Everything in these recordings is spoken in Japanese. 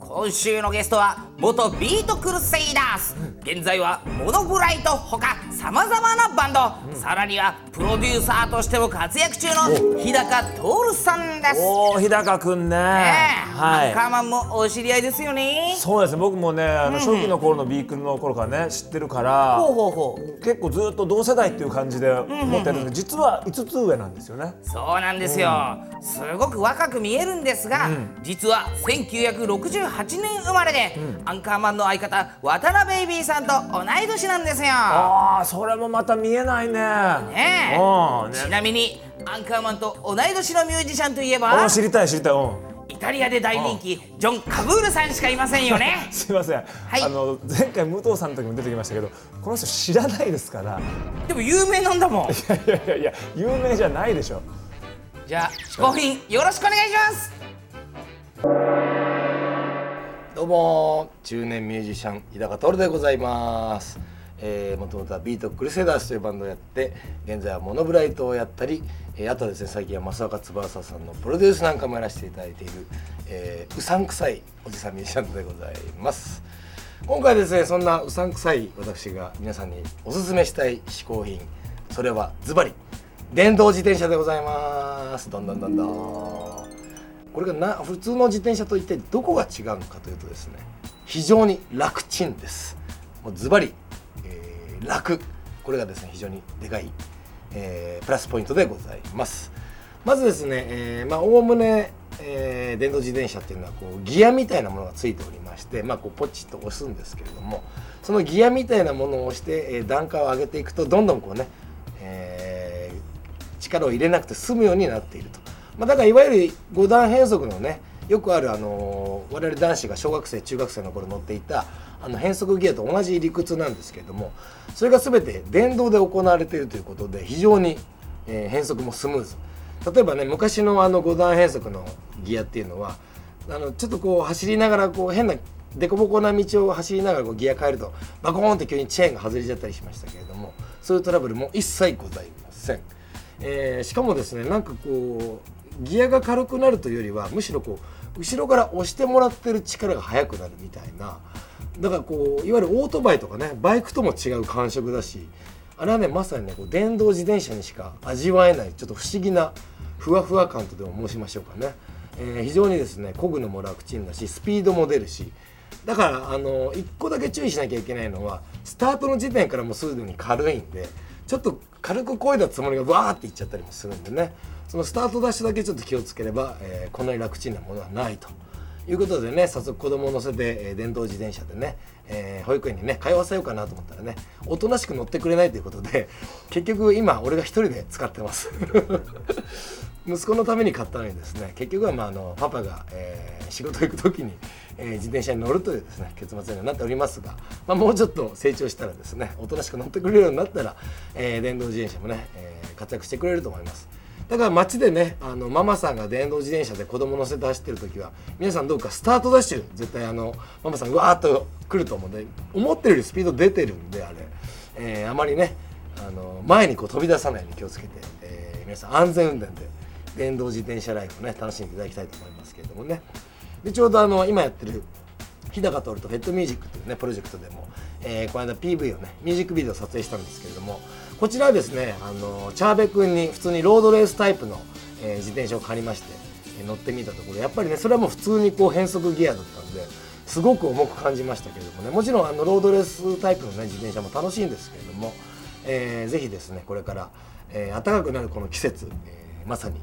今週のゲストは元ビートクルセイダース。現在はモノブライトほかさまざまなバンド、さらにはプロデューサーとしても活躍中の日高徹さんです。おお日高くんね。ねえ。はい。アンカーマンもお知り合いですよね。そうですね。僕もねあの初期の頃のビークルの頃からね知ってるからほうほうほう。結構ずっと同世代っていう感じで思ってるんで実は5つ上なんですよね。そうなんですよ、すごく若く見えるんですが、実は1968年生まれで、アンカーマンの相方渡辺ベイビーさんと同い年なんですよ。ああそれもまた見えないね。ねねちなみにアンカーマンと同い年のミュージシャンといえあば知りたい知りたい。うん。イタリアで大人気ジョン・カブールさんしかいませんよね。すいません、い。あの前回武藤さんの時も出てきましたけどこの人知らないですから。でも有名なんだもん。いやいやいやいや有名じゃないでしょ。じゃあ嗜好品よろしくお願いしますどうも中年ミュージシャン日高徹でございます。え、もともとはビートクルセダースというバンドをやって現在はモノブライトをやったり、えーあとはですね最近は正岡翼さんのプロデュースなんかもやらせていただいている、えーうさんくさいおじさんミュージシャンでございます。今回ですねそんなうさんくさい私が皆さんにおすすめしたい嗜好品それはズバリ電動自転車でございます。どんどんどんどん。これがな普通の自転車と一体どこが違うのかというとですね非常に楽ちんです。もうズバリ、えー楽。これがですね非常にでかい、えープラスポイントでございます。まずですねえーまあおおむね、えー電動自転車っていうのはこうギアみたいなものがついておりましてまあこうポチッと押すんですけれどもそのギアみたいなものを押して、えー段階を上げていくとどんどんこうね、えー力を入れなくて済むようになっていると、まあ、だからいわゆる5段変速のねよくあるあの我々男子が小学生中学生の頃乗っていたあの変速ギアと同じ理屈なんですけれどもそれが全て電動で行われているということで非常に、え変速もスムーズ例えばね昔のあの5段変速のギアっていうのはあのちょっとこう走りながらこう変な凸凹な道を走りながらこうギア変えるとバコーンって急にチェーンが外れちゃったりしましたけれどもそういうトラブルも一切ございません。えーしかもですねなんかこうギアが軽くなるというよりはむしろこう後ろから押してもらってる力が速くなるみたいな。だからこういわゆるオートバイとかねバイクとも違う感触だしあれはねまさにねこう電動自転車にしか味わえないちょっと不思議なふわふわ感とでも申しましょうかね、えー非常にですね漕ぐのも楽ちんだしスピードも出るし。だからあの1個だけ注意しなきゃいけないのはスタートの時点からもうすでに軽いんでちょっと軽く声だつもりがわーっていっちゃったりもするんでね。そのスタートダッシュだけちょっと気をつければ、えーこんなに楽ちんなものはないと。いうことでね早速子供を乗せて、えー電動自転車でね、えー保育園にね通わせようかなと思ったらねおとなしく乗ってくれないということで結局今俺が1人で使ってます。息子のために買ったのにですね結局はまああのパパが、えー仕事行く時に、えー自転車に乗るというですね結末にはなっておりますが、まあ、もうちょっと成長したらですねおとなしく乗ってくれるようになったら、えー電動自転車もね、えー活躍してくれると思います。だから街でねあのママさんが電動自転車で子供乗せて走ってる時は皆さんどうかスタートダッシュ絶対あのママさんうわーっと来ると思うんで思ってるよりスピード出てるんであれ、えーあまりねあの前にこう飛び出さないように気をつけて、えー皆さん安全運転で電動自転車ライフをね楽しんでいただきたいと思いますけれどもね。でちょうどあの今やってる日高徹とフェットミュージックというねプロジェクトでも、えーこの間 PV をねミュージックビデオを撮影したんですけれどもこちらはですねあのチャーベ君に普通にロードレースタイプの、えー自転車を借りまして、えー乗ってみたところやっぱりねそれはもう普通にこう変速ギアだったんですごく重く感じましたけれどもね。もちろんあのロードレースタイプのね自転車も楽しいんですけれども、えーぜひですねこれから、えー暖かくなるこの季節、えーまさに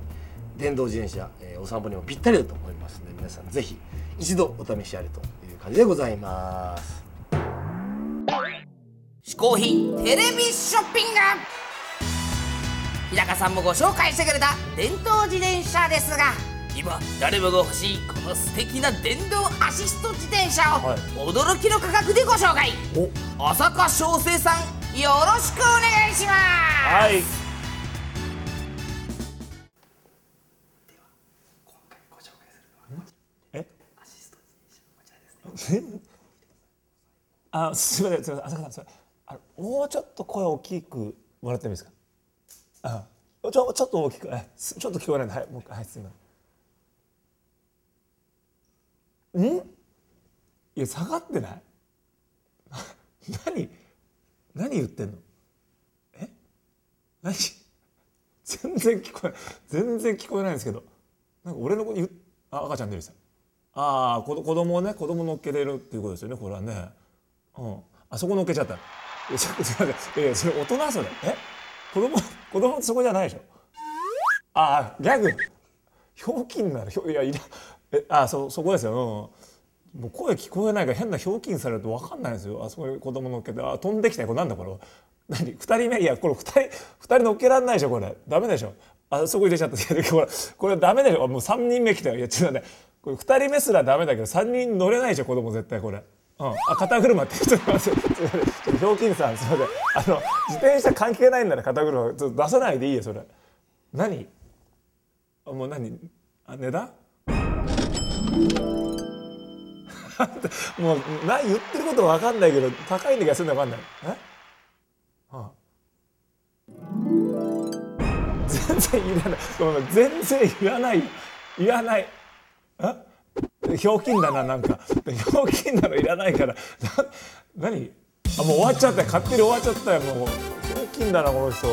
電動自転車、えーお散歩にもぴったりだと思いますので皆さんぜひ一度お試しあれという感じでございます。嗜好品テレビショッピング。日高さんもご紹介してくれた電動自転車ですが今誰もが欲しいこの素敵な電動アシスト自転車をはい。驚きの価格でご紹介。お。浅香翔生さんよろしくお願いします。はいあすみませんすみません浅香さんすみません。あもうちょっと声大きくもらってもいいですか？あちょちょっと大きくちょっと聞こえないんではいもう一回はいすみません。ん？いや下がってない？何何言ってんの？え？何？全然聞こえ全然聞こえないんですけど。なんか俺の子に言あ赤ちゃん出るさああ子子供をね子供乗っけれるっていうことですよねこれはね。うん。あそこ乗っけちゃった。いやそれ大人それえ？子供子供そこじゃないでしょ。ああギャグ。ひょうきんならひょいやいらえあそそこですよ、うん、もう声聞こえないから変なひょうきんされると分かんないですよ。あそこに子供乗っけて。あ飛んできたよ。これなんだこれ何？二人目？いやこれ二人二人乗っけられないでしょこれ。ダメでしょ。あそこ入れちゃった。い やこれこれダメでしょ。もう三人目来たよ。いや違うねこれ二人目すらダメだけど三人乗れないでしょ子供絶対これ。うん、あ肩車ってちょっと待ってちょっとひょうきんさんすいません。あの自転車関係ないんなら肩車ちょっと出さないでいいよそれ。何？あもう何？あ値段 もうな言ってることわかんないけど高いんだけどするのわかんない。え？あ全然いらない。全然いらない。いらない。ひょうきんだななんか。ひょうきんだのいらないから。な何？あもう終わっちゃった。よ勝手に終わっちゃったよもう。ひょうきんだなこの人。